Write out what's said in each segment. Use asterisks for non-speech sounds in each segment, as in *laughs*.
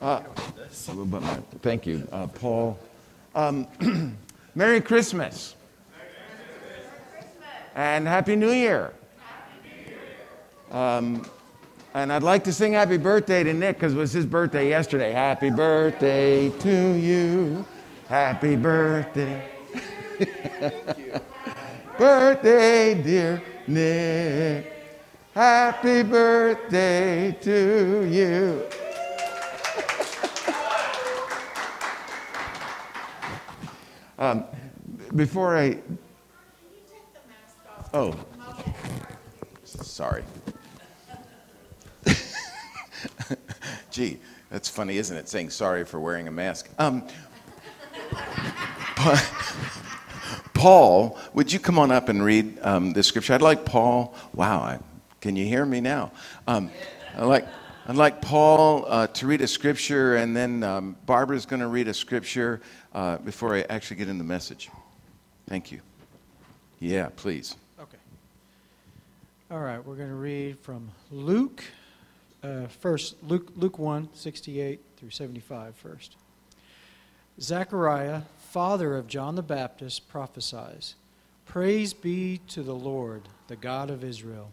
Uh, Thank you, Uh, Paul. Um, *clears throat* Merry Christmas. And Happy New Year. Um, And I'd like to sing happy birthday to Nick because it was his birthday yesterday. Happy birthday to you. Happy birthday. *laughs* birthday, dear Nick. Happy birthday to you. Um, before I. Oh. Sorry. *laughs* Gee, that's funny, isn't it? Saying sorry for wearing a mask. Um, Pa- Paul, would you come on up and read um, the scripture? I'd like Paul. Wow, I, can you hear me now? Um, I'd like I'd like Paul uh, to read a scripture, and then um, Barbara's going to read a scripture uh, before I actually get in the message. Thank you. Yeah, please. Okay. All right, we're going to read from Luke, uh, first, Luke, Luke 1, 68 through 75 first. Zechariah, father of John the Baptist, prophesies Praise be to the Lord, the God of Israel,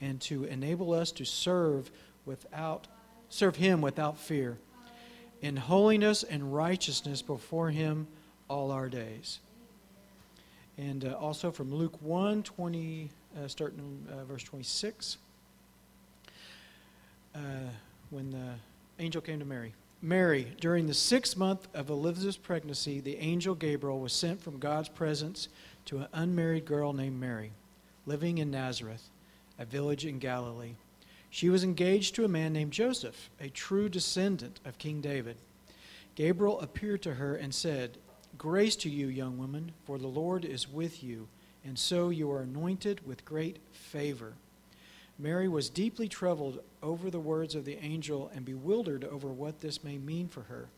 and to enable us to serve without serve him without fear in holiness and righteousness before him all our days. And uh, also from Luke 1 20, uh, starting in uh, verse 26, uh, when the angel came to Mary. Mary, during the sixth month of Elizabeth's pregnancy, the angel Gabriel was sent from God's presence to an unmarried girl named Mary, living in Nazareth, a village in Galilee. She was engaged to a man named Joseph, a true descendant of King David. Gabriel appeared to her and said, Grace to you, young woman, for the Lord is with you, and so you are anointed with great favor. Mary was deeply troubled over the words of the angel and bewildered over what this may mean for her.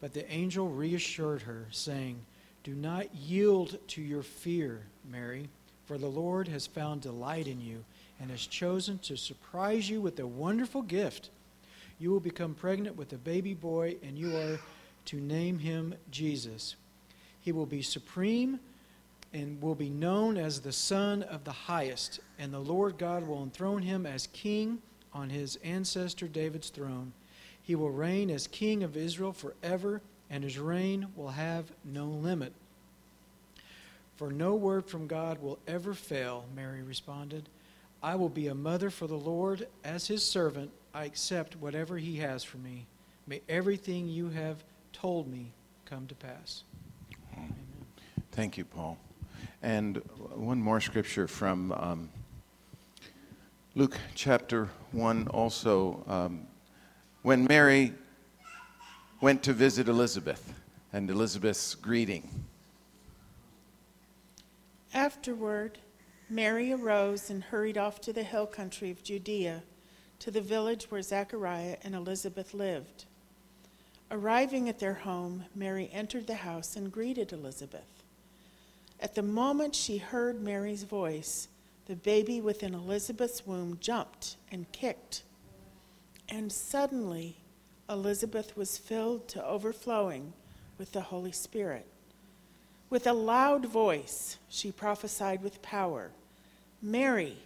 But the angel reassured her, saying, Do not yield to your fear, Mary, for the Lord has found delight in you and has chosen to surprise you with a wonderful gift. You will become pregnant with a baby boy, and you are to name him Jesus. He will be supreme and will be known as the Son of the Highest, and the Lord God will enthrone him as king on his ancestor David's throne. He will reign as king of Israel forever, and his reign will have no limit. For no word from God will ever fail, Mary responded. I will be a mother for the Lord. As his servant, I accept whatever he has for me. May everything you have told me come to pass. Amen. Thank you, Paul. And one more scripture from um, Luke chapter 1 also. Um, when Mary went to visit Elizabeth and Elizabeth's greeting. Afterward, Mary arose and hurried off to the hill country of Judea, to the village where Zechariah and Elizabeth lived. Arriving at their home, Mary entered the house and greeted Elizabeth. At the moment she heard Mary's voice, the baby within Elizabeth's womb jumped and kicked. And suddenly, Elizabeth was filled to overflowing with the Holy Spirit. With a loud voice, she prophesied with power Mary,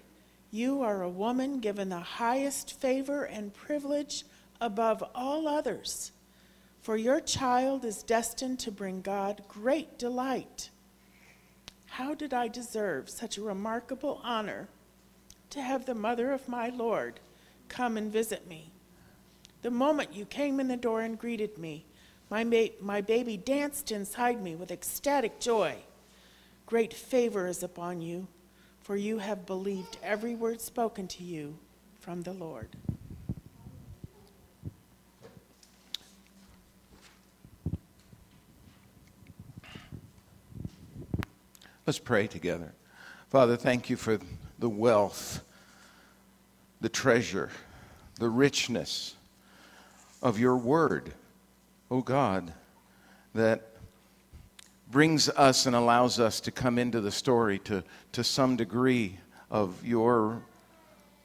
you are a woman given the highest favor and privilege above all others, for your child is destined to bring God great delight. How did I deserve such a remarkable honor to have the mother of my Lord come and visit me? The moment you came in the door and greeted me, my, ma- my baby danced inside me with ecstatic joy. Great favor is upon you, for you have believed every word spoken to you from the Lord. Let's pray together. Father, thank you for the wealth, the treasure, the richness of your word, O oh God, that brings us and allows us to come into the story to, to some degree of your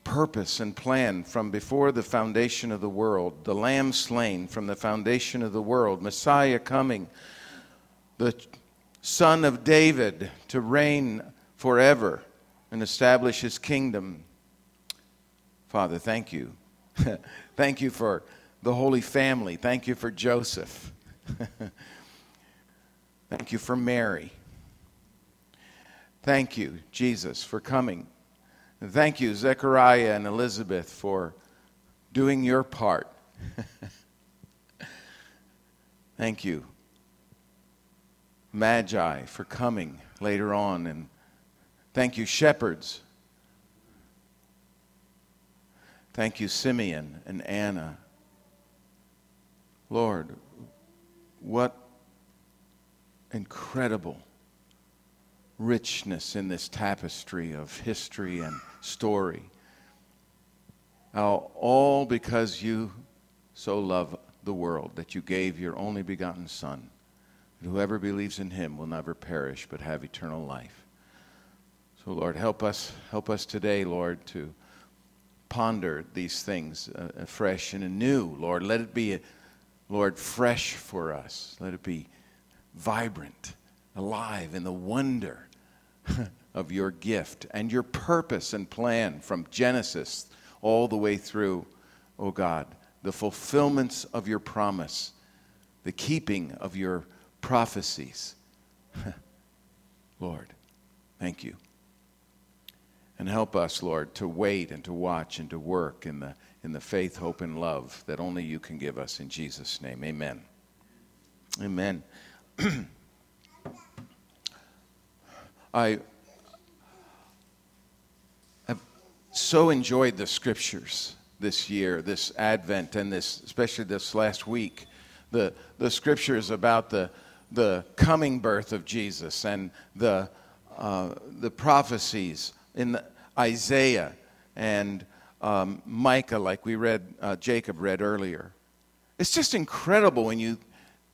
purpose and plan from before the foundation of the world, the Lamb slain from the foundation of the world, Messiah coming, the Son of David to reign forever and establish his kingdom. Father, thank you. *laughs* thank you for the Holy Family. Thank you for Joseph. *laughs* thank you for Mary. Thank you, Jesus, for coming thank you, Zechariah and Elizabeth, for doing your part. *laughs* thank you, Magi, for coming later on. And thank you, shepherds. Thank you, Simeon and Anna. Lord, what incredible richness in this tapestry of history and story. All because you so love the world that you gave your only begotten Son. And whoever believes in him will never perish but have eternal life. So, Lord, help us, help us today, Lord, to ponder these things uh, afresh and anew. Lord, let it be, Lord, fresh for us. Let it be vibrant, alive in the wonder *laughs* of your gift and your purpose and plan from Genesis all the way through, oh God, the fulfillments of your promise, the keeping of your prophecies. *laughs* Lord, thank you. And help us, Lord, to wait and to watch and to work in the, in the faith, hope, and love that only you can give us. In Jesus' name, amen. Amen. I have so enjoyed the scriptures this year, this Advent, and this, especially this last week. The, the scriptures about the, the coming birth of Jesus and the, uh, the prophecies in Isaiah and um, Micah, like we read, uh, Jacob read earlier. It's just incredible when you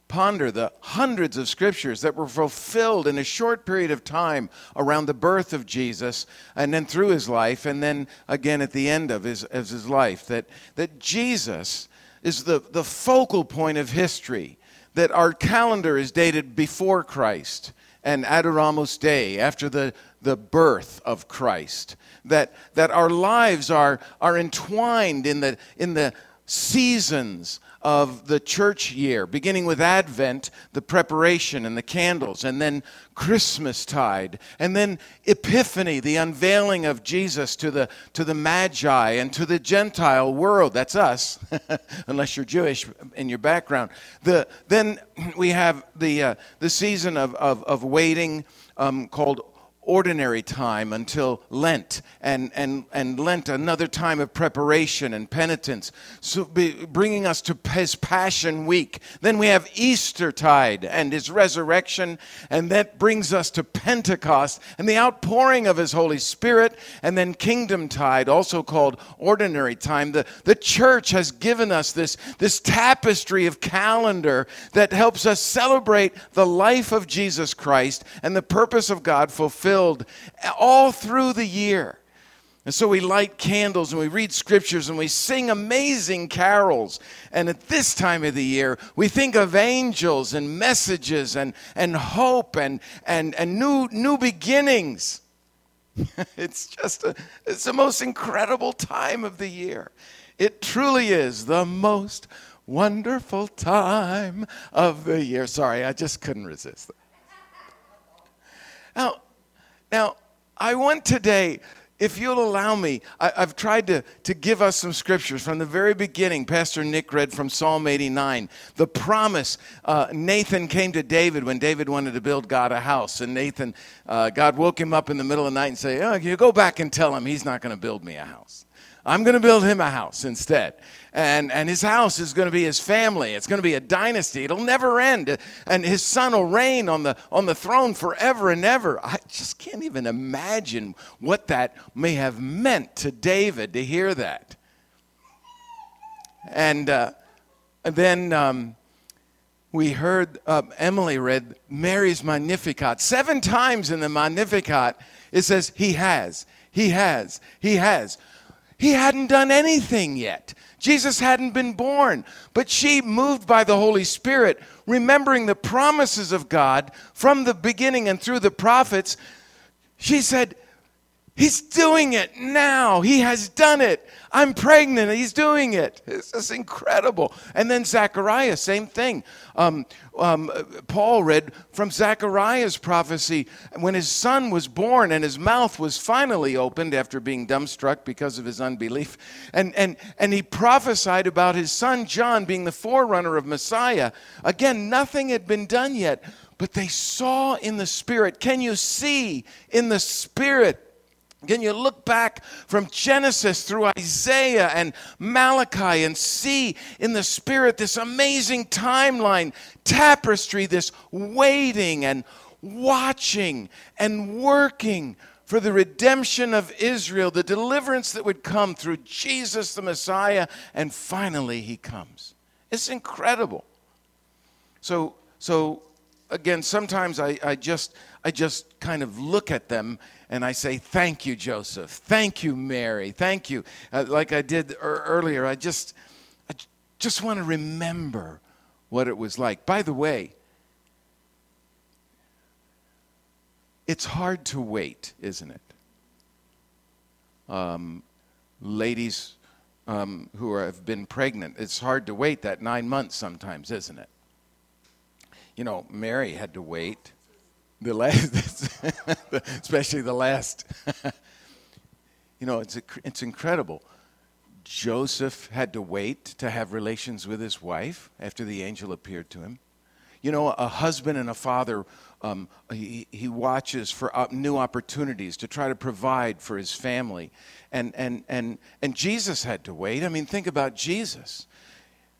ponder the hundreds of scriptures that were fulfilled in a short period of time around the birth of Jesus and then through his life and then again at the end of his, of his life. That, that Jesus is the, the focal point of history, that our calendar is dated before Christ and Adoramus Dei, after the, the birth of Christ. That, that our lives are, are entwined in the, in the seasons of the church year, beginning with Advent, the preparation and the candles, and then Christmas tide, and then Epiphany, the unveiling of Jesus to the, to the Magi and to the Gentile world. That's us, *laughs* unless you're Jewish in your background. The, then we have the, uh, the season of, of, of waiting um, called ordinary time until Lent, and, and, and Lent, another time of preparation and penitence, so bringing us to his Passion Week. Then we have Easter tide and his resurrection, and that brings us to Pentecost and the outpouring of his Holy Spirit, and then Kingdom tide, also called ordinary time. The, the church has given us this, this tapestry of calendar that helps us celebrate the life of Jesus Christ and the purpose of God fulfilled all through the year. And so we light candles and we read scriptures and we sing amazing carols. And at this time of the year, we think of angels and messages and, and hope and, and, and new, new beginnings. *laughs* it's just a, it's the most incredible time of the year. It truly is the most wonderful time of the year. Sorry, I just couldn't resist. Now, now, I want today, if you'll allow me, I, have tried to, to give us some scriptures from the very beginning. Pastor Nick read from Psalm 89. The promise uh, Nathan came to David when David wanted to build God a house. And Nathan, uh, God woke him up in the middle of the night and said, oh, You go back and tell him he's not going to build me a house. I'm going to build him a house instead. And, and his house is going to be his family. It's going to be a dynasty. It'll never end. And his son will reign on the, on the throne forever and ever. I just can't even imagine what that may have meant to David to hear that. And, uh, then um, we heard uh, Emily read Mary's Magnificat. Seven times in the Magnificat, it says, He has, He has, He has. He hadn't done anything yet. Jesus hadn't been born. But she, moved by the Holy Spirit, remembering the promises of God from the beginning and through the prophets, she said, He's doing it now. He has done it. I'm pregnant. He's doing it. It's just incredible. And then Zechariah, same thing. Um, um, Paul read from Zechariah's prophecy when his son was born and his mouth was finally opened after being dumbstruck because of his unbelief. And, and, and he prophesied about his son John being the forerunner of Messiah. Again, nothing had been done yet, but they saw in the Spirit. Can you see in the Spirit? Can you look back from Genesis through Isaiah and Malachi and see in the Spirit this amazing timeline, tapestry, this waiting and watching and working for the redemption of Israel, the deliverance that would come through Jesus the Messiah, and finally he comes. It's incredible. So, so again, sometimes I, I just I just kind of look at them and I say, Thank you, Joseph. Thank you, Mary. Thank you. Uh, like I did er- earlier, I just, I just want to remember what it was like. By the way, it's hard to wait, isn't it? Um, ladies um, who are, have been pregnant, it's hard to wait that nine months sometimes, isn't it? You know, Mary had to wait the last, *laughs* especially the last. *laughs* you know, it's, a, it's incredible. Joseph had to wait to have relations with his wife after the angel appeared to him. You know, a husband and a father, um, he, he watches for new opportunities to try to provide for his family. And, and, and, and Jesus had to wait. I mean, think about Jesus.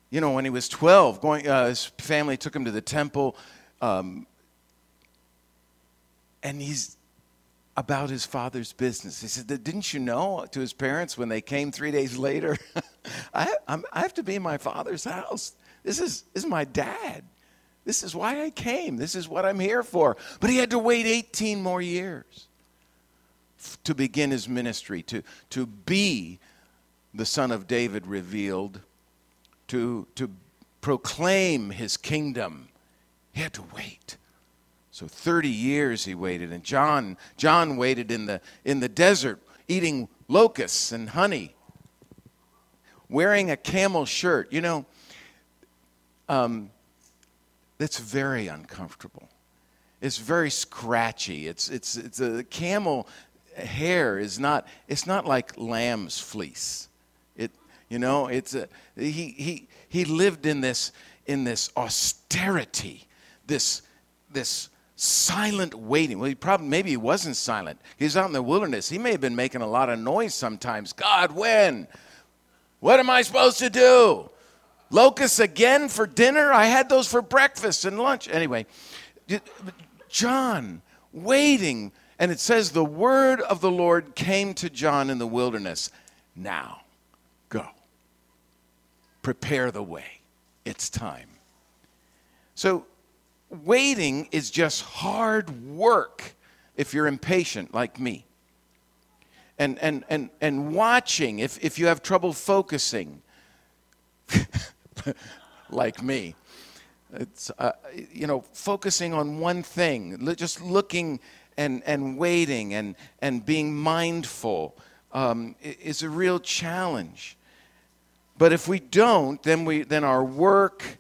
You know, when he was 12, going, uh, his family took him to the temple. Um, and he's about his father's business. He said, Didn't you know to his parents when they came three days later? *laughs* I, I, have to be in my father's house. This is, this is my dad. This is why I came. This is what I'm here for. But he had to wait 18 more years to begin his ministry, to, to be the son of David revealed, to, to proclaim his kingdom. He had to wait. So 30 years he waited. And John, John waited in the, in the desert eating locusts and honey, wearing a camel shirt. You know, um, that's very uncomfortable. It's very scratchy. It's, it's, it's a camel hair is not, it's not like lamb's fleece. It, you know, it's a, he, he, he lived in this, in this austerity, this, this silent waiting. Well, he probably maybe he wasn't silent. He's out in the wilderness. He may have been making a lot of noise sometimes. God, when? What am I supposed to do? Locusts again for dinner? I had those for breakfast and lunch. Anyway, John waiting, and it says the word of the Lord came to John in the wilderness. Now, go. Prepare the way. It's time. So waiting is just hard work if you're impatient like me. And, and, and, and watching, if, if you have trouble focusing, *laughs* like me, it's, uh, you know, focusing on one thing, just looking and, and waiting and, and being mindful um, is a real challenge. But if we don't, then, we, then our work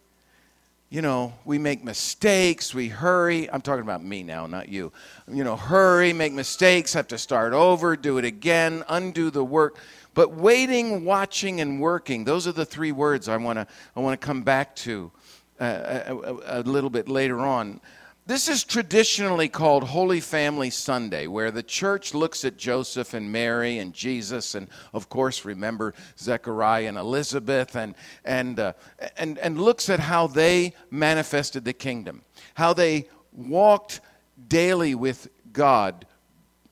you know, we make mistakes, we hurry. I'm talking about me now, not you. You know, hurry, make mistakes, have to start over, do it again, undo the work. But waiting, watching, and working, those are the three words I want to I want to come back to uh, a, a, a, little bit later on. This is traditionally called Holy Family Sunday, where the church looks at Joseph and Mary and Jesus, and of course, remember Zechariah and Elizabeth, and, and, uh, and, and looks at how they manifested the kingdom, how they walked daily with God,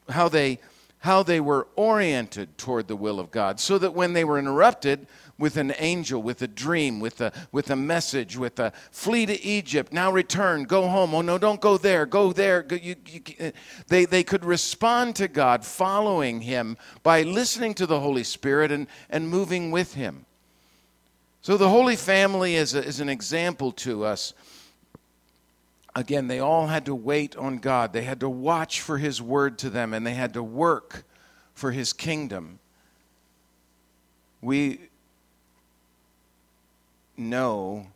how they, how they were oriented toward the will of God, so that when they were interrupted, with an angel, with a dream, with a, with a message, with a flee to Egypt, now return, go home. Oh, no, don't go there, go there. Go, you, you, uh, they, they could respond to God, following Him by listening to the Holy Spirit and, and moving with Him. So the Holy Family is, a, is an example to us. Again, they all had to wait on God. They had to watch for His word to them, and they had to work for His kingdom. We know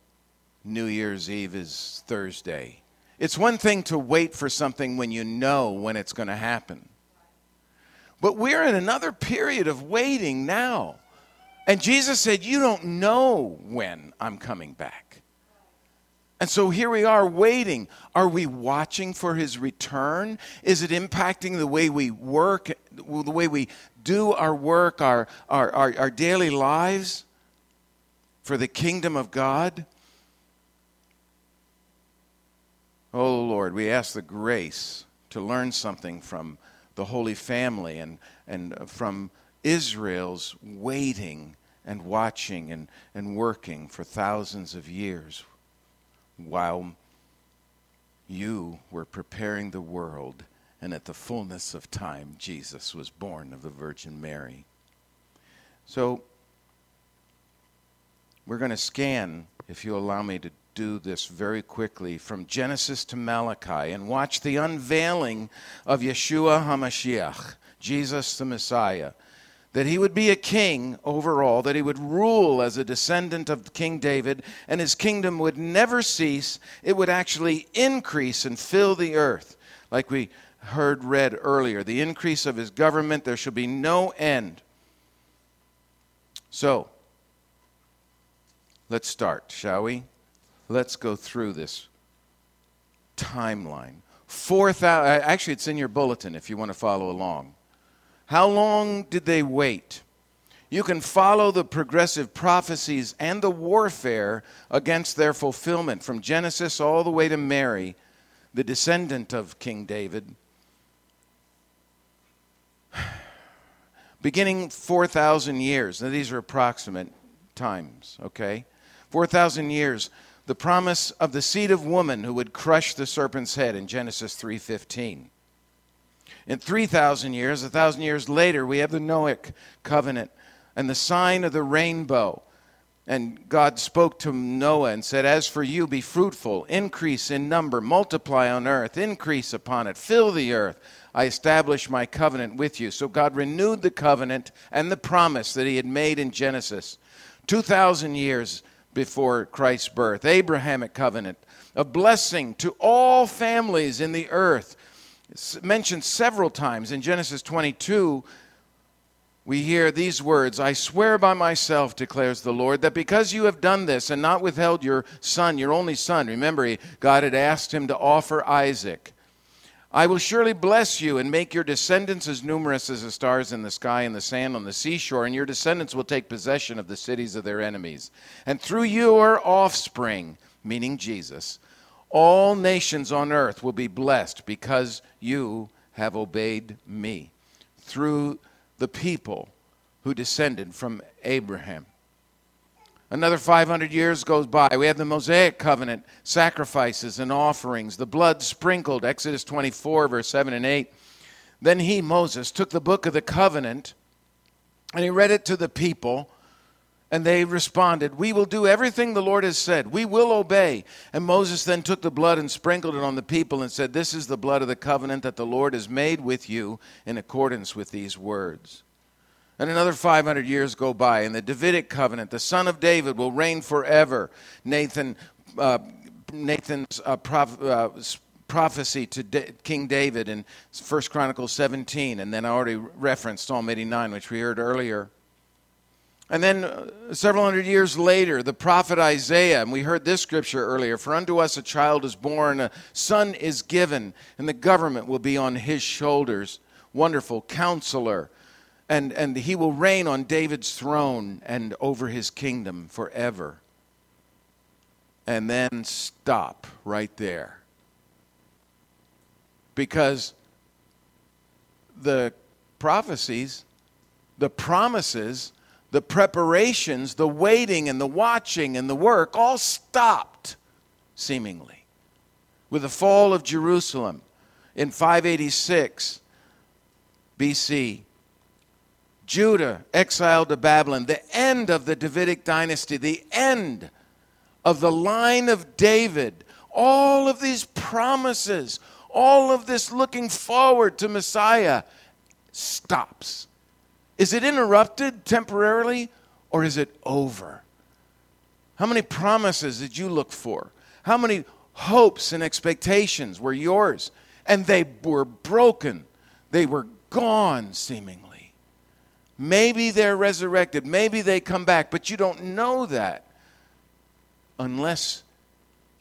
New Year's Eve is Thursday. It's one thing to wait for something when you know when it's going to happen. But we're in another period of waiting now. And Jesus said, You don't know when I'm coming back. And so here we are waiting. Are we watching for his return? Is it impacting the way we work, the way we do our work, our, our, our, our daily lives? for the kingdom of God? Oh Lord, we ask the grace to learn something from the Holy Family and, and from Israel's waiting and watching and, and working for thousands of years while you were preparing the world, and at the fullness of time, Jesus was born of the Virgin Mary. So, we're going to scan, if you allow me to do this very quickly, from Genesis to Malachi and watch the unveiling of Yeshua HaMashiach, Jesus the Messiah. That he would be a king over all, that he would rule as a descendant of King David, and his kingdom would never cease. It would actually increase and fill the earth. Like we heard read earlier, the increase of his government, there shall be no end. So, Let's start, shall we? Let's go through this timeline. 4,000, uh, actually, it's in your bulletin if you want to follow along. How long did they wait? You can follow the progressive prophecies and the warfare against their fulfillment from Genesis all the way to Mary, the descendant of King David. *sighs* Beginning 4,000 years. Now, these are approximate times, okay? 4,000 years, the promise of the seed of woman who would crush the serpent's head in Genesis 3:15. In 3,000 years, a thousand years later, we have the Noahic covenant and the sign of the rainbow. And God spoke to Noah and said, As for you, be fruitful, increase in number, multiply on earth, increase upon it, fill the earth. I establish my covenant with you. So God renewed the covenant and the promise that he had made in Genesis. 2,000 years before Christ's birth. Abrahamic covenant, a blessing to all families in the earth. Mentioned several times in Genesis 22. We hear these words I swear by myself, declares the Lord, that because you have done this and not withheld your son, your only son, remember, God had asked him to offer Isaac I will surely bless you and make your descendants as numerous as the stars in the sky and the sand on the seashore, and your descendants will take possession of the cities of their enemies. And through your offspring, meaning Jesus, all nations on earth will be blessed because you have obeyed me. Through the people who descended from Abraham. Another 500 years goes by. We have the Mosaic covenant, sacrifices and offerings, the blood sprinkled, Exodus 24, verse 7 and 8. Then he, Moses, took the book of the covenant and he read it to the people, and they responded, We will do everything the Lord has said. We will obey. And Moses then took the blood and sprinkled it on the people and said, This is the blood of the covenant that the Lord has made with you in accordance with these words. And another 500 years go by, and the Davidic covenant, the son of David, will reign forever. Nathan, uh, Nathan's uh, uh, prophecy to King David in 1 Chronicles 17, and then I already referenced Psalm 89, which we heard earlier. And then uh, several hundred years later, the prophet Isaiah, and we heard this scripture earlier For unto us a child is born, a son is given, and the government will be on his shoulders. Wonderful counselor. And, and he will reign on David's throne and over his kingdom forever. And then stop right there. Because the prophecies, the promises, the preparations, the waiting and the watching and the work all stopped, seemingly, with the fall of Jerusalem in 586 BC. Judah exiled to Babylon, the end of the Davidic dynasty, the end of the line of David. All of these promises, all of this looking forward to Messiah stops. Is it interrupted temporarily or is it over? How many promises did you look for? How many hopes and expectations were yours? And they were broken, they were gone seemingly. Maybe they're resurrected, maybe they come back, but you don't know that unless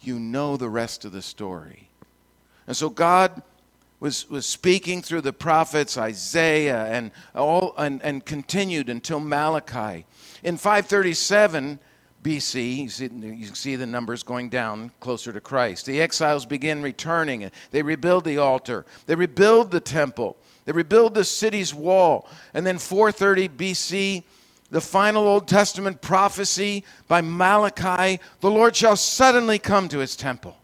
you know the rest of the story. And so God was, was speaking through the prophets Isaiah and, all, and, and continued until Malachi. In 537 BC, you see, you see the numbers going down closer to Christ. The exiles begin returning. They rebuild the altar, they rebuild the temple, they rebuild the city's wall. And then 430 BC, the final Old Testament prophecy by Malachi the Lord shall suddenly come to his temple.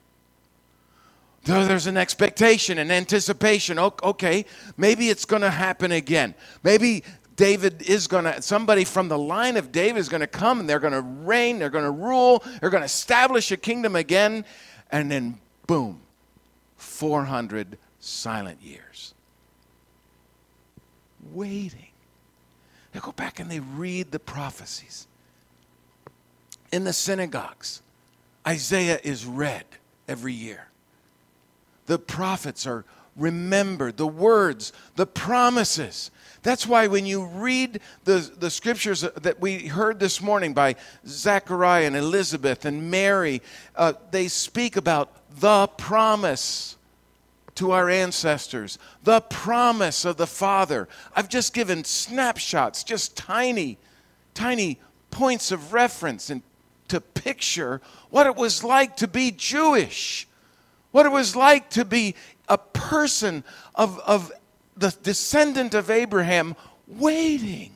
There's an expectation, an anticipation. Okay, maybe it's going to happen again. Maybe David is going to, somebody from the line of David is going to come and they're going to reign, they're going to rule, they're going to establish a kingdom again. And then, boom, 400 silent years. Waiting. They go back and they read the prophecies. In the synagogues, Isaiah is read every year the prophets are remembered, the words, the promises. That's why when you read the, the scriptures that we heard this morning by Zechariah and Elizabeth and Mary, uh, they speak about the promise to our ancestors, the promise of the Father. I've just given snapshots, just tiny, tiny points of reference and to picture what it was like to be Jewish what it was like to be a person of, of the descendant of Abraham waiting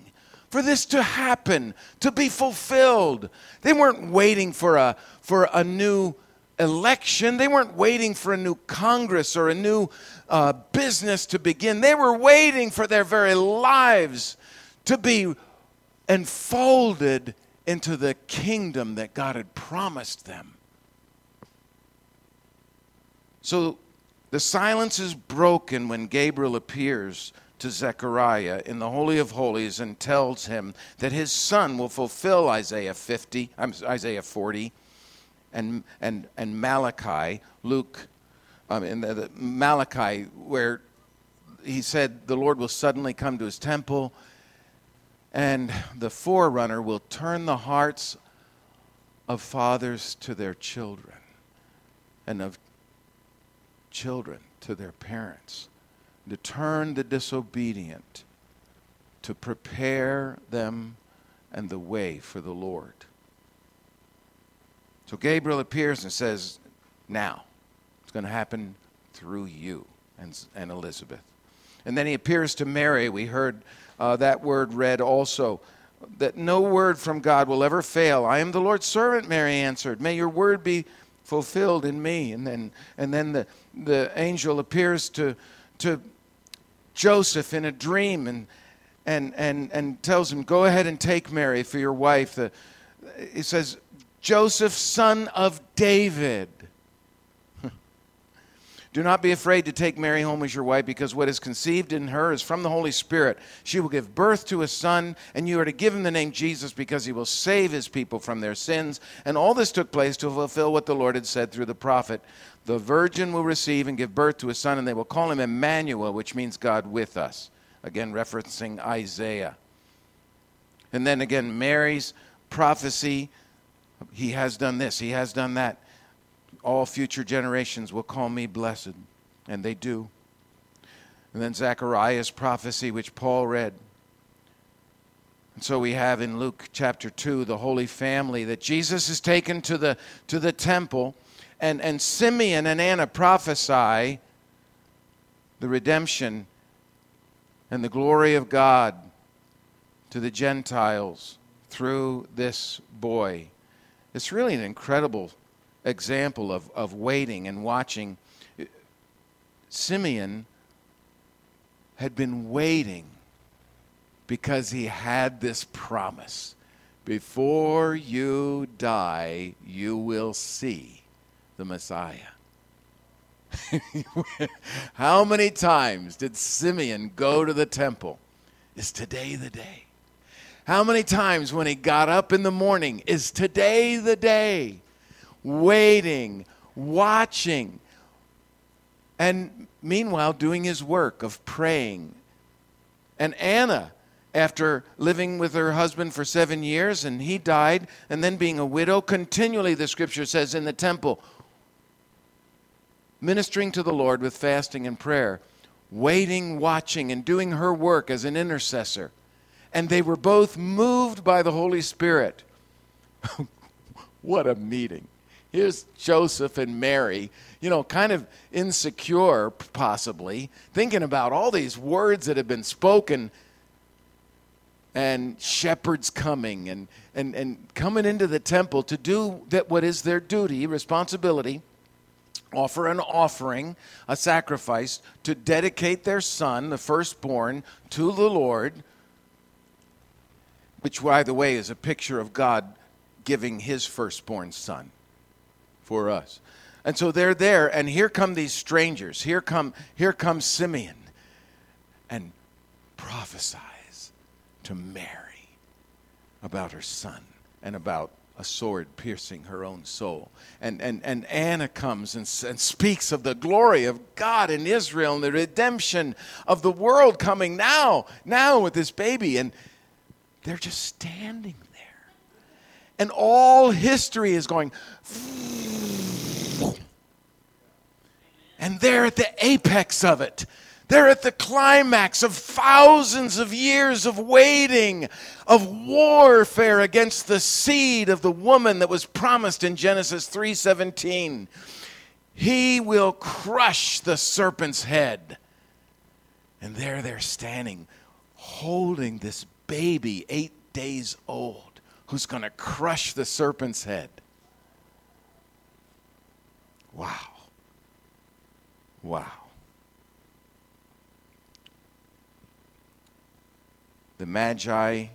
for this to happen, to be fulfilled. They weren't waiting for a, for a new election, they weren't waiting for a new Congress or a new uh, business to begin. They were waiting for their very lives to be enfolded into the kingdom that God had promised them. So the silence is broken when Gabriel appears to Zechariah in the Holy of Holies and tells him that his son will fulfill Isaiah 50, Isaiah 40, and, and, and Malachi, Luke, um, in the, the Malachi, where he said the Lord will suddenly come to his temple and the forerunner will turn the hearts of fathers to their children and of children to their parents, to turn the disobedient, to prepare them and the way for the Lord. So Gabriel appears and says, Now, it's going to happen through you and, and Elizabeth. And then he appears to Mary. We heard uh, that word read also that no word from God will ever fail. I am the Lord's servant, Mary answered. May your word be fulfilled in me. And then, and then the, the angel appears to, to Joseph in a dream and, and, and, and tells him, Go ahead and take Mary for your wife. The, he says, Joseph, son of David. Do not be afraid to take Mary home as your wife, because what is conceived in her is from the Holy Spirit. She will give birth to a son, and you are to give him the name Jesus, because he will save his people from their sins. And all this took place to fulfill what the Lord had said through the prophet The virgin will receive and give birth to a son, and they will call him Emmanuel, which means God with us. Again, referencing Isaiah. And then again, Mary's prophecy he has done this, he has done that. All future generations will call me blessed. And they do. And then Zechariah's prophecy, which Paul read. And so we have in Luke chapter 2 the Holy Family that Jesus is taken to the, to the temple, and, and Simeon and Anna prophesy the redemption and the glory of God to the Gentiles through this boy. It's really an incredible example of, of waiting and watching. Simeon had been waiting because he had this promise before you die, you will see the Messiah. *laughs* How many times did Simeon go to the temple? Is today the day? How many times when he got up in the morning, is today the day? Waiting, watching, and meanwhile doing his work of praying. And Anna, after living with her husband for seven years and he died, and then being a widow, continually, the scripture says, in the temple, ministering to the Lord with fasting and prayer, waiting, watching, and doing her work as an intercessor and they were both moved by the Holy Spirit. *laughs* what a meeting. Here's Joseph and Mary, you know, kind of insecure, possibly, thinking about all these words that have been spoken and shepherds coming and, and, and coming into the temple to do that what is their duty, responsibility, offer an offering, a sacrifice, to dedicate their son, the firstborn, to the Lord which, by the way, is a picture of God giving his firstborn son for us. And so they're there, and here come these strangers. Here come here comes Simeon and prophesies to Mary about her son and about a sword piercing her own soul. And, and, and Anna comes and, and speaks of the glory of God in Israel and the redemption of the world coming now, now with this baby. And, they're just standing. And all history is going. And they're at the apex of it. They're at the climax of thousands of years of waiting, of warfare against the seed of the woman that was promised in Genesis 3:17. He will crush the serpent's head. And there they're standing holding this baby, eight days old, who's going to crush the serpent's head. Wow. Wow. The Magi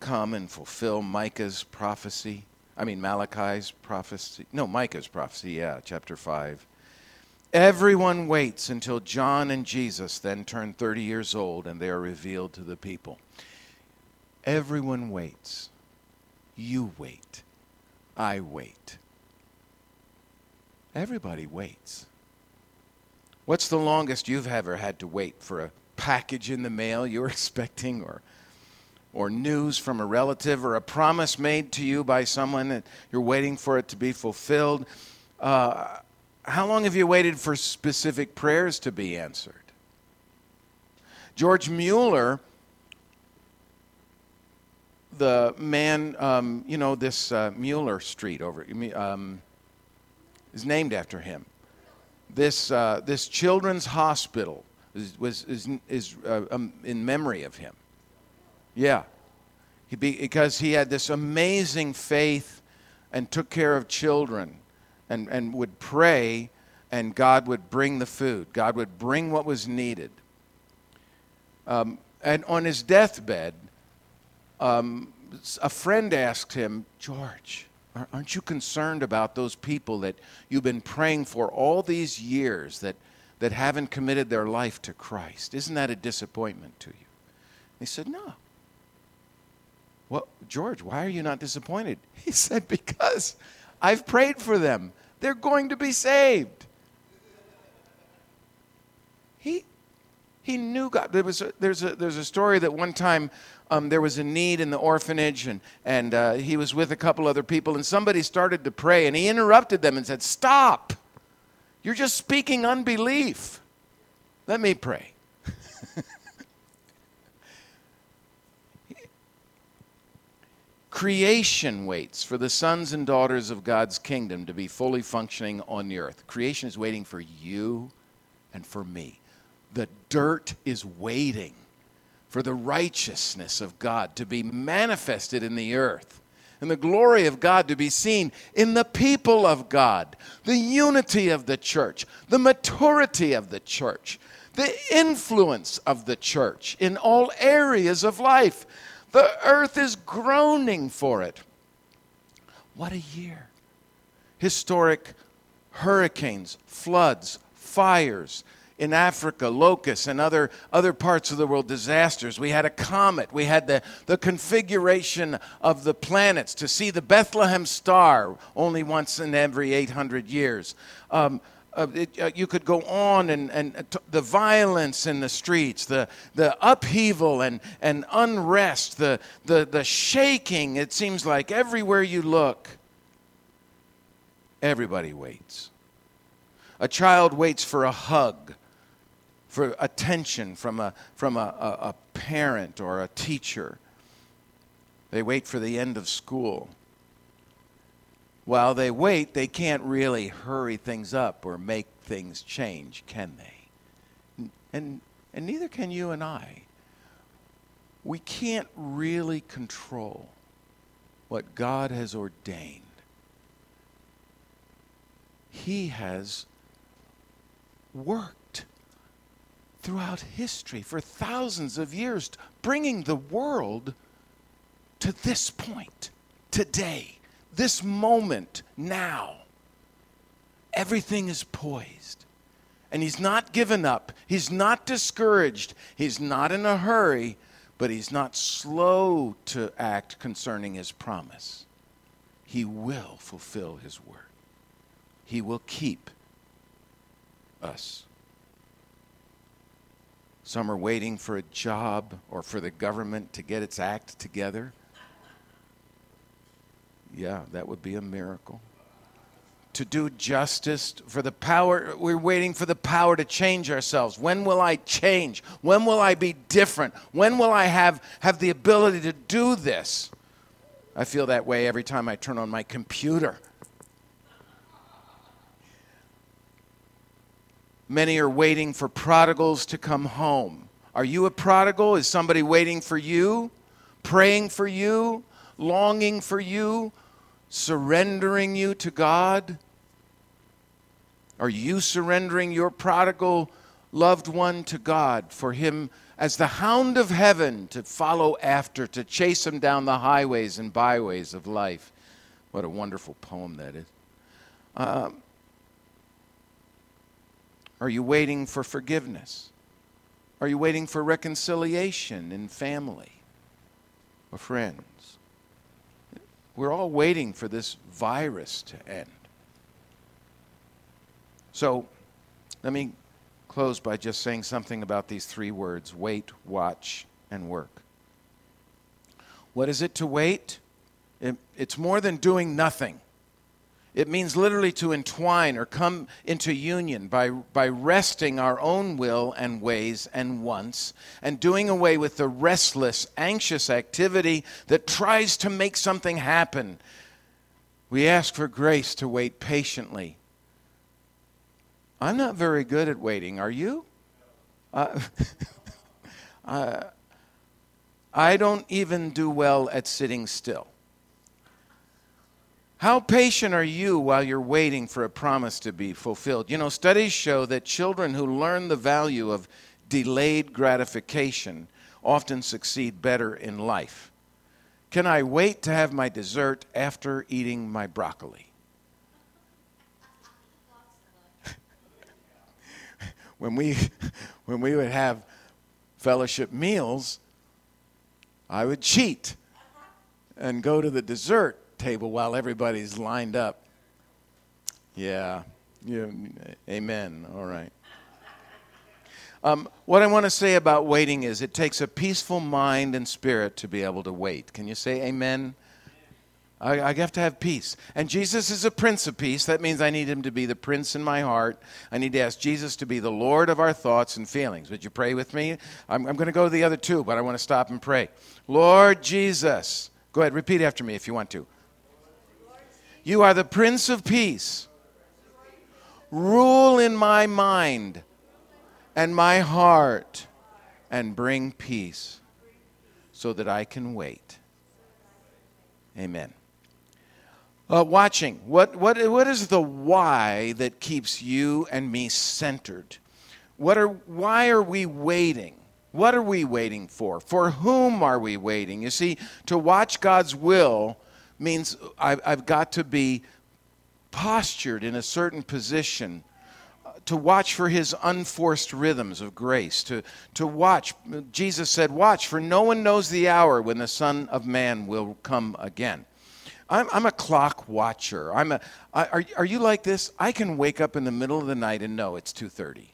come and fulfill Micah's prophecy. I mean, Malachi's prophecy. No, Micah's prophecy, yeah, chapter 5. Everyone waits until John and Jesus then turn 30 years old and they are revealed to the people. Everyone waits. You wait. I wait. Everybody waits. What's the longest you've ever had to wait for a package in the mail you're *laughs* expecting or or news from a relative or a promise made to you by someone that you're waiting for it to be fulfilled? Uh, how long have you waited for specific prayers to be answered? George Mueller the man, um, you know, this uh, Mueller Street over um, is named after him. This uh, this children's hospital is, was is, is uh, um, in memory of him. Yeah, he be, because he had this amazing faith and took care of children, and and would pray, and God would bring the food. God would bring what was needed. Um, and on his deathbed um, a friend asked him, George, aren't you concerned about those people that you've been praying for all these years that, that haven't committed their life to Christ? Isn't that a disappointment to you? He said, No. Well, George, why are you not disappointed? *laughs* He said, Because I've prayed for them. They're going to be saved. He, he knew God. There was a, there's, a, there's a story that one time um, there was a need in the orphanage, and, and uh, he was with a couple other people, and somebody started to pray, and he interrupted them and said, Stop! You're just speaking unbelief. Let me pray. *laughs* Creation waits for the sons and daughters of God's kingdom to be fully functioning on the earth. Creation is waiting for you and for me. The dirt is waiting for the righteousness of God to be manifested in the earth and the glory of God to be seen in the people of God, the unity of the church, the maturity of the church, the influence of the church in all areas of life. The earth is groaning for it. What a year! Historic hurricanes, floods, fires in Africa, locusts, and other, other parts of the world, disasters. We had a comet. We had the, the configuration of the planets to see the Bethlehem star only once in every 800 years. Um, uh, it, uh, you could go on and, and uh, t- the violence in the streets, the, the upheaval and, and unrest, the, the, the shaking, it seems like everywhere you look, everybody waits. A child waits for a hug, for attention from a, from a, a, a parent or a teacher. They wait for the end of school while they wait, they can't really hurry things up or make things change, can they? And, and neither can you and I. We can't really control what God has ordained. He has worked throughout history for thousands of years, bringing the world to this point today this moment now, everything is poised. And he's not given up. He's not discouraged. He's not in a hurry, but he's not slow to act concerning his promise. He will fulfill his word, he will keep us. Some are waiting for a job or for the government to get its act together. Yeah, that would be a miracle. To do justice, for the power, we're waiting for the power to change ourselves. When will I change? When will I be different? When will I have, have the ability to do this? I feel that way every time I turn on my computer. Many are waiting for prodigals to come home. Are you a prodigal? Is somebody waiting for you? Praying for you? Longing for you? surrendering you to God? Are you surrendering your prodigal loved one to God for him as the hound of heaven to follow after, to chase him down the highways and byways of life? What a wonderful poem that is. Um, are you waiting for forgiveness? Are you waiting for reconciliation in family or friends? We're all waiting for this virus to end. So let me close by just saying something about these three words wait, watch, and work. What is it to wait? It, it's more than doing nothing. It means literally to entwine or come into union by, by resting our own will and ways and wants and doing away with the restless, anxious activity that tries to make something happen. We ask for grace to wait patiently. I'm not very good at waiting. Are you? Uh, *laughs* I don't even do well at sitting still. How patient are you while you're waiting for a promise to be fulfilled? You know, studies show that children who learn the value of delayed gratification often succeed better in life. Can I wait to have my dessert after eating my broccoli? *laughs* when we *laughs* when we would have fellowship meals, I would cheat and go to the dessert table while everybody's lined up. Yeah, yeah, amen. All right. Um, what I want to say about waiting is it takes a peaceful mind and spirit to be able to wait. Can you say amen? I, I have to have peace. And Jesus is a prince of peace. That means I need him to be the prince in my heart. I need to ask Jesus to be the Lord of our thoughts and feelings. Would you pray with me? I'm, I'm going to go to the other two, but I want to stop and pray. Lord Jesus. Go ahead, repeat after me if you want to. You are the Prince of Peace. Rule in my mind and my heart and bring peace so that I can wait. Amen. Uh, watching. What, what, what is the why that keeps you and me centered? What are, why are we waiting? What are we waiting for? For whom are we waiting? You see, to watch God's will means I've, I've got to be postured in a certain position uh, to watch for his unforced rhythms of grace, to, to watch. Jesus said, Watch, for no one knows the hour when the Son of Man will come again. I'm, I'm a clock watcher. I'm a, I, are, are you like this? I can wake up in the middle of the night and know it's 2.30.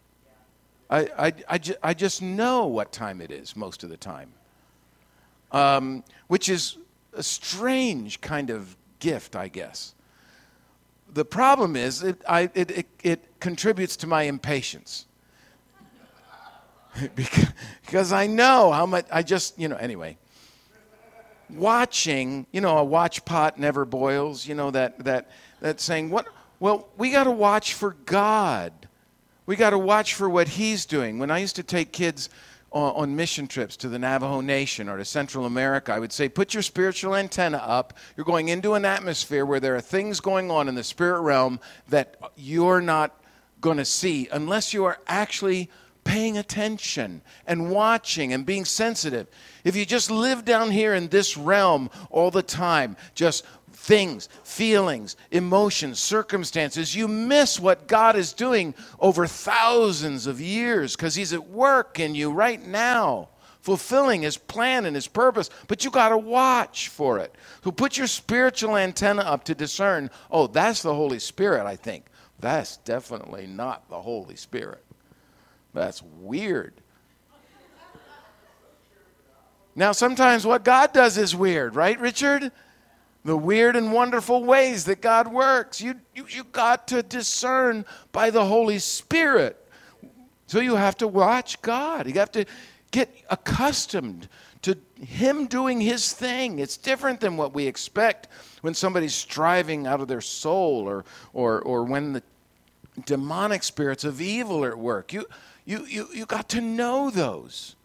I, I, I, ju- I just know what time it is most of the time, um, which is a strange kind of gift, I guess. The problem is it, I, it, it, it contributes to my impatience. *laughs* because, I know how much, I just, you know, anyway. Watching, you know, a watch pot never boils, you know, that, that, that saying, what, well, we got to watch for God. We got to watch for what He's doing. When I used to take kids on, on, mission trips to the Navajo Nation or to Central America, I would say, put your spiritual antenna up. You're going into an atmosphere where there are things going on in the spirit realm that you're not going to see unless you are actually paying attention and watching and being sensitive. If you just live down here in this realm all the time, just things, feelings, emotions, circumstances, you miss what God is doing over thousands of years because He's at work in you right now, fulfilling His plan and His purpose. But you got to watch for it. So put your spiritual antenna up to discern oh, that's the Holy Spirit, I think. That's definitely not the Holy Spirit. That's weird. Now, sometimes what God does is weird, right, Richard? The weird and wonderful ways that God works. You, you, you got to discern by the Holy Spirit. So you have to watch God. You have to get accustomed to Him doing His thing. It's different than what we expect when somebody's striving out of their soul or, or, or when the demonic spirits of evil are at work. You, you, you, you got to know those.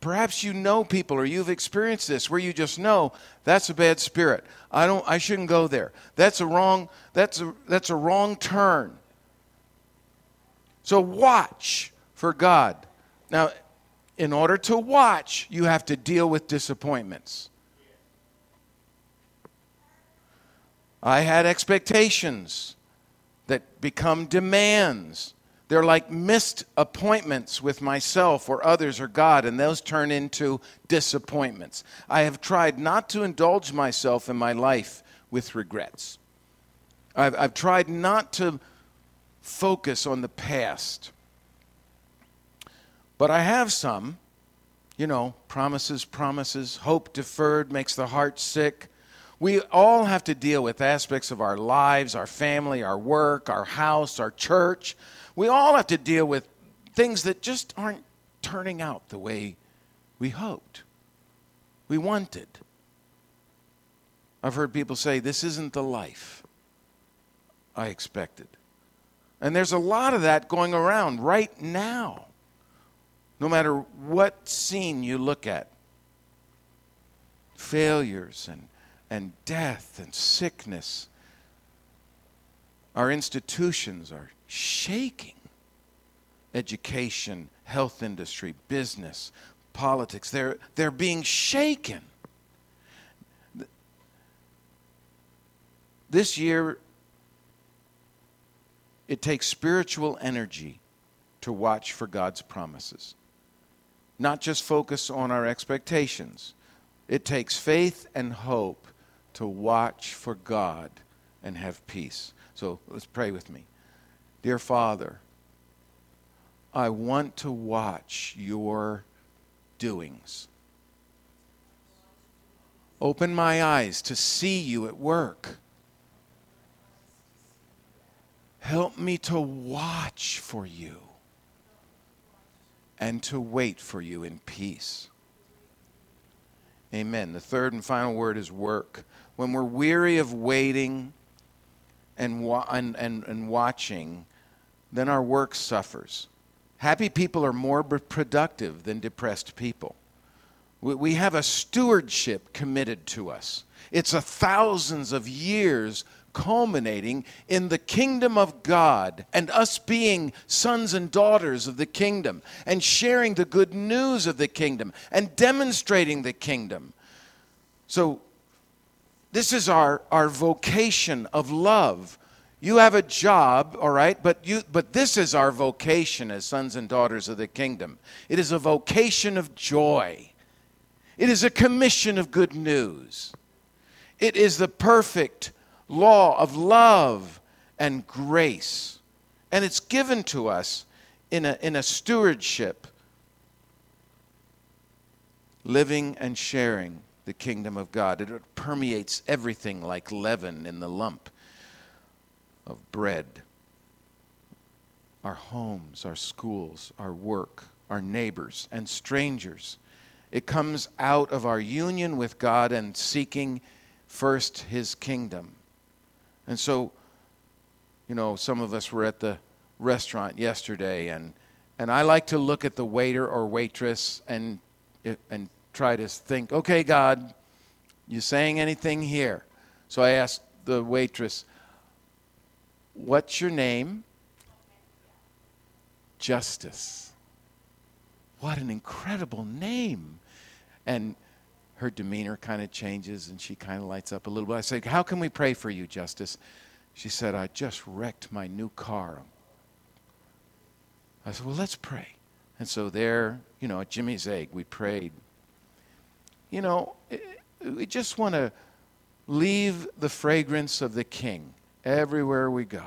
Perhaps you know people or you've experienced this where you just know that's a bad spirit. I don't i shouldn't go there. That's a wrong that's a that's a wrong turn. So watch for god. Now in order to watch you have to deal with disappointments. I had expectations that become demands they're like missed appointments with myself or others or God, and those turn into disappointments. I have tried not to indulge myself in my life with regrets. I've, I've tried not to focus on the past. But I have some, you know, promises, promises, hope deferred makes the heart sick. We all have to deal with aspects of our lives, our family, our work, our house, our church we all have to deal with things that just aren't turning out the way we hoped, we wanted. I've heard people say, This isn't the life I expected. And there's a lot of that going around right now, no matter what scene you look at. Failures and, and death and sickness. Our institutions are shaking. Education, health industry, business, politics, they're, they're being shaken. This year, it takes spiritual energy to watch for God's promises. Not just focus on our expectations. It takes faith and hope to watch for God and have peace. So let's pray with me. Dear Father, I want to watch your doings. Open my eyes to see you at work. Help me to watch for you and to wait for you in peace. Amen. The third and final word is work. When we're weary of waiting and, wa- and, and, and watching, then our work suffers. Happy people are more productive than depressed people. We have a stewardship committed to us. It's a thousands of years culminating in the kingdom of God and us being sons and daughters of the kingdom and sharing the good news of the kingdom and demonstrating the kingdom. So, this is our, our vocation of love. You have a job, all right, but, you, but this is our vocation as sons and daughters of the kingdom. It is a vocation of joy, it is a commission of good news. It is the perfect law of love and grace. And it's given to us in a, in a stewardship, living and sharing the kingdom of God. It permeates everything like leaven in the lump of bread. Our homes, our schools, our work, our neighbors, and strangers. It comes out of our union with God and seeking first his kingdom. And so, you know, some of us were at the restaurant yesterday, and, and I like to look at the waiter or waitress and, and try to think, okay, God, you saying anything here? So I asked the waitress, What's your name? Justice. What an incredible name. And her demeanor kind of changes and she kind of lights up a little bit. I said, How can we pray for you, Justice? She said, I just wrecked my new car. I said, Well, let's pray. And so there, you know, at Jimmy's Egg, we prayed. You know, we just want to leave the fragrance of the King everywhere we go.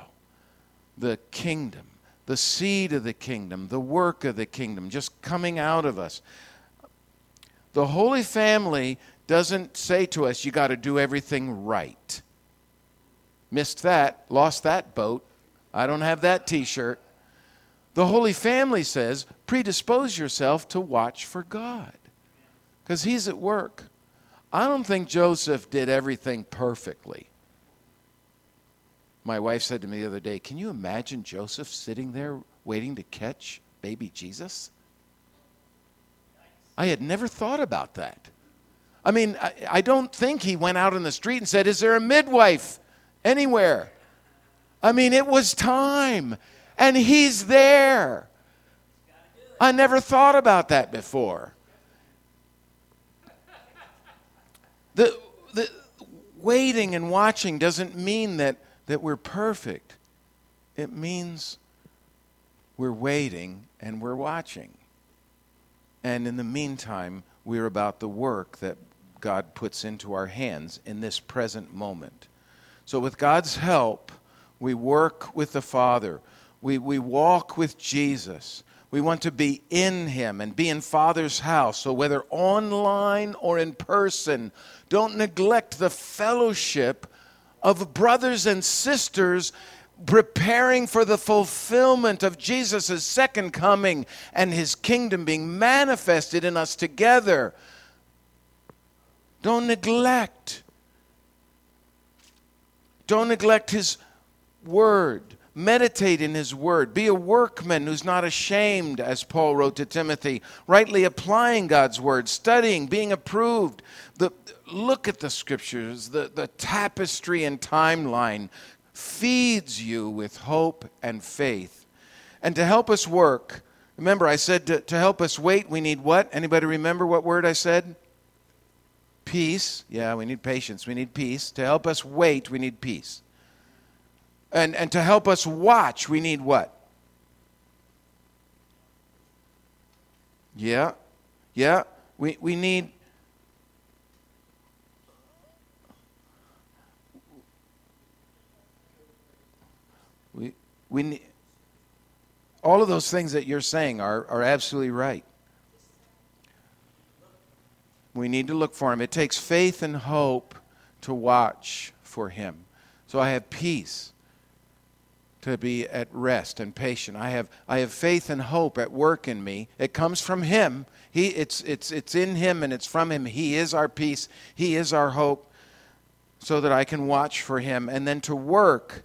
The kingdom, the seed of the kingdom, the work of the kingdom, just coming out of us. The Holy Family doesn't say to us, you got to do everything right. Missed that, lost that boat. I don't have that t shirt. The Holy Family says, predispose yourself to watch for God because He's at work. I don't think Joseph did everything perfectly. My wife said to me the other day, Can you imagine Joseph sitting there waiting to catch baby Jesus? I had never thought about that. I mean, I, I, don't think he went out in the street and said, Is there a midwife anywhere? I mean, it was time, and he's there. I never thought about that before. The, the waiting and watching doesn't mean that, that we're perfect, it means we're waiting and we're watching. And in the meantime, we're about the work that God puts into our hands in this present moment. So, with God's help, we work with the Father. We, we walk with Jesus. We want to be in Him and be in Father's house. So, whether online or in person, don't neglect the fellowship of brothers and sisters preparing for the fulfillment of Jesus' second coming and his kingdom being manifested in us together. Don't neglect. Don't neglect his word. Meditate in his word. Be a workman who's not ashamed, as Paul wrote to Timothy, rightly applying God's word, studying, being approved. The, look at the scriptures, the, the tapestry and timeline feeds you with hope and faith. And to help us work, remember I said to, to help us wait, we need what? Anybody remember what word I said? Peace. Yeah, we need patience. We need peace. To help us wait, we need peace. And, and to help us watch, we need what? Yeah, yeah. We, we need we, need, All of those things that you're saying are, are absolutely right. We need to look for him. It takes faith and hope to watch for him. So I have peace to be at rest and patient. I have, I have faith and hope at work in me. It comes from him. He, it's, it's, it's in him and it's from him. He is our peace. He is our hope so that I can watch for him. And then to work,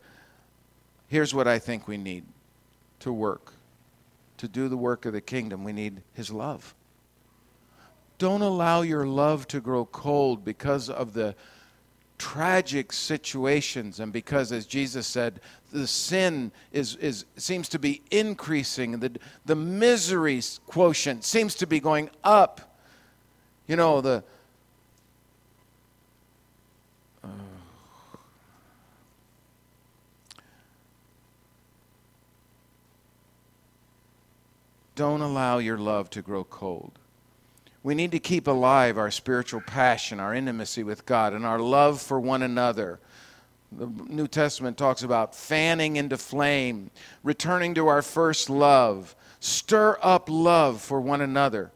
here's what I think we need to work. To do the work of the kingdom, we need his love. Don't allow your love to grow cold because of the tragic situations and because, as Jesus said, the sin is, is, seems to be increasing, the, the misery quotient seems to be going up. You know, the. Don't allow your love to grow cold. We need to keep alive our spiritual passion, our intimacy with God, and our love for one another. The New Testament talks about fanning into flame, returning to our first love, stir up love for one another.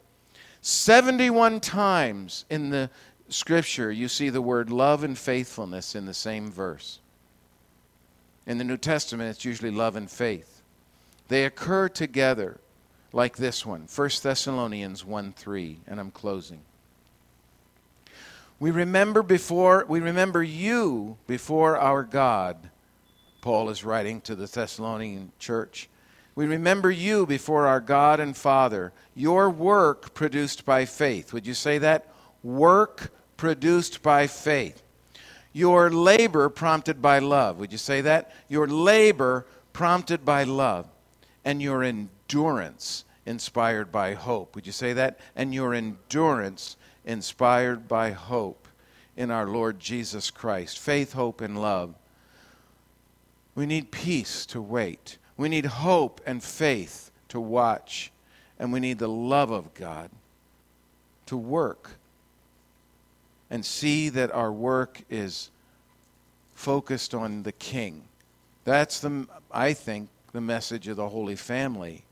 71 times in the scripture, you see the word love and faithfulness in the same verse. In the New Testament, it's usually love and faith. They occur together like this one 1 Thessalonians 1 3, and I'm closing. We remember before we remember you before our God. Paul is writing to the Thessalonian church. We remember you before our God and Father, your work produced by faith. Would you say that? Work produced by faith. Your labor prompted by love. Would you say that? Your labor prompted by love. And your endurance inspired by hope. Would you say that? And your endurance inspired by hope in our Lord Jesus Christ. Faith, hope, and love. We need peace to wait. We need hope and faith to watch. And we need the love of God to work and see that our work is focused on the King. That's the, I think, the message of the Holy Family.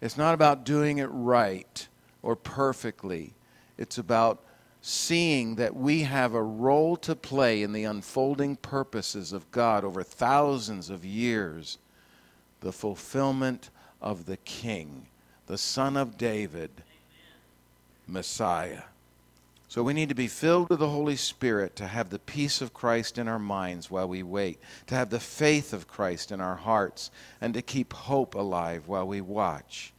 It's not about doing it right or perfectly. It's about seeing that we have a role to play in the unfolding purposes of God over thousands of years, the fulfillment of the King, the Son of David, Messiah. So we need to be filled with the Holy Spirit to have the peace of Christ in our minds while we wait, to have the faith of Christ in our hearts, and to keep hope alive while we watch,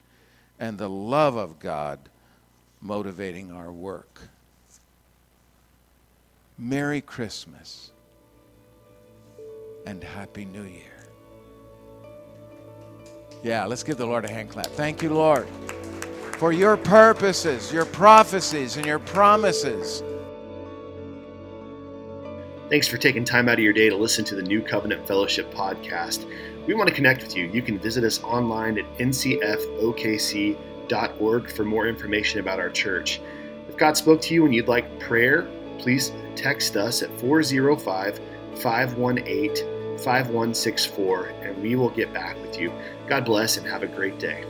and the love of God motivating our work. Merry Christmas and Happy New Year. Yeah, let's give the Lord a hand clap. Thank you, Lord, for your purposes, your prophecies, and your promises. Thanks for taking time out of your day to listen to the New Covenant Fellowship podcast. We want to connect with you. You can visit us online at ncfokc.org for more information about our church. If God spoke to you and you'd like prayer, please text us at 405 518 5164 and we will get back with you. God bless and have a great day.